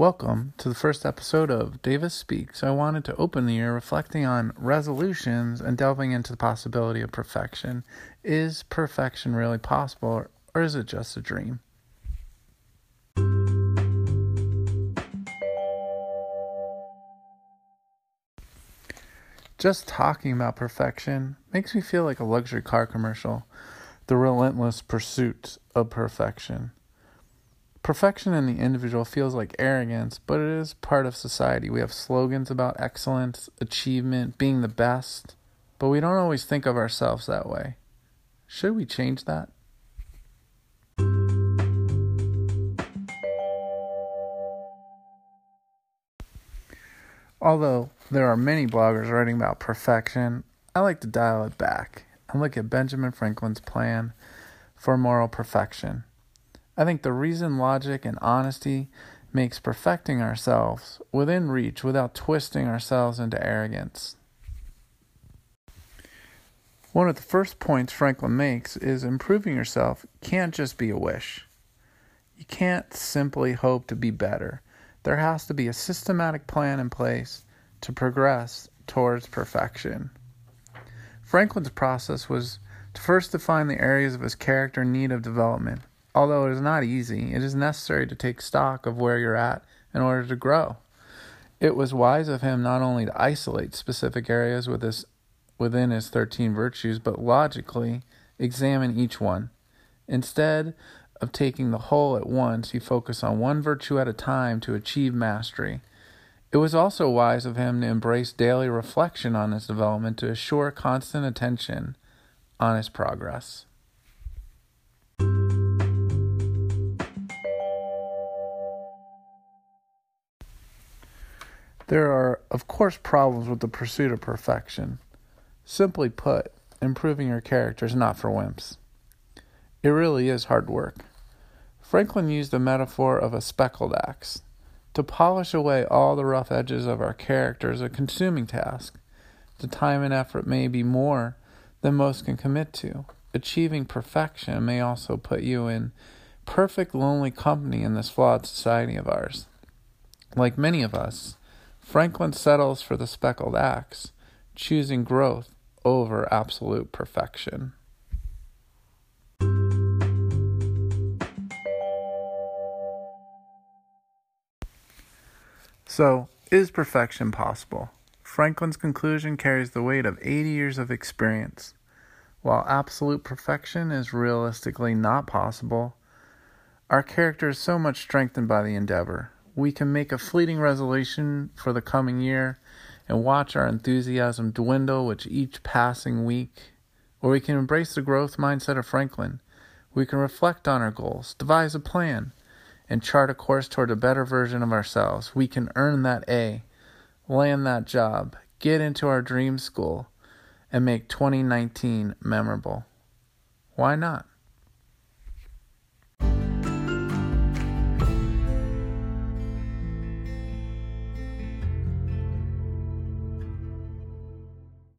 Welcome to the first episode of Davis Speaks. I wanted to open the year reflecting on resolutions and delving into the possibility of perfection. Is perfection really possible, or is it just a dream? Just talking about perfection makes me feel like a luxury car commercial, the relentless pursuit of perfection. Perfection in the individual feels like arrogance, but it is part of society. We have slogans about excellence, achievement, being the best, but we don't always think of ourselves that way. Should we change that? Although there are many bloggers writing about perfection, I like to dial it back and look at Benjamin Franklin's plan for moral perfection. I think the reason logic and honesty makes perfecting ourselves within reach without twisting ourselves into arrogance. One of the first points Franklin makes is improving yourself can't just be a wish. You can't simply hope to be better. There has to be a systematic plan in place to progress towards perfection. Franklin's process was to first define the areas of his character in need of development. Although it is not easy, it is necessary to take stock of where you're at in order to grow. It was wise of him not only to isolate specific areas with his, within his 13 virtues, but logically examine each one. Instead of taking the whole at once, he focused on one virtue at a time to achieve mastery. It was also wise of him to embrace daily reflection on his development to assure constant attention on his progress. There are, of course, problems with the pursuit of perfection. Simply put, improving your character is not for wimps. It really is hard work. Franklin used the metaphor of a speckled axe. To polish away all the rough edges of our character is a consuming task. The time and effort may be more than most can commit to. Achieving perfection may also put you in perfect lonely company in this flawed society of ours. Like many of us, Franklin settles for the speckled axe, choosing growth over absolute perfection. So, is perfection possible? Franklin's conclusion carries the weight of 80 years of experience. While absolute perfection is realistically not possible, our character is so much strengthened by the endeavor. We can make a fleeting resolution for the coming year and watch our enthusiasm dwindle with each passing week, or we can embrace the growth mindset of Franklin. We can reflect on our goals, devise a plan, and chart a course toward a better version of ourselves. We can earn that A, land that job, get into our dream school, and make 2019 memorable. Why not?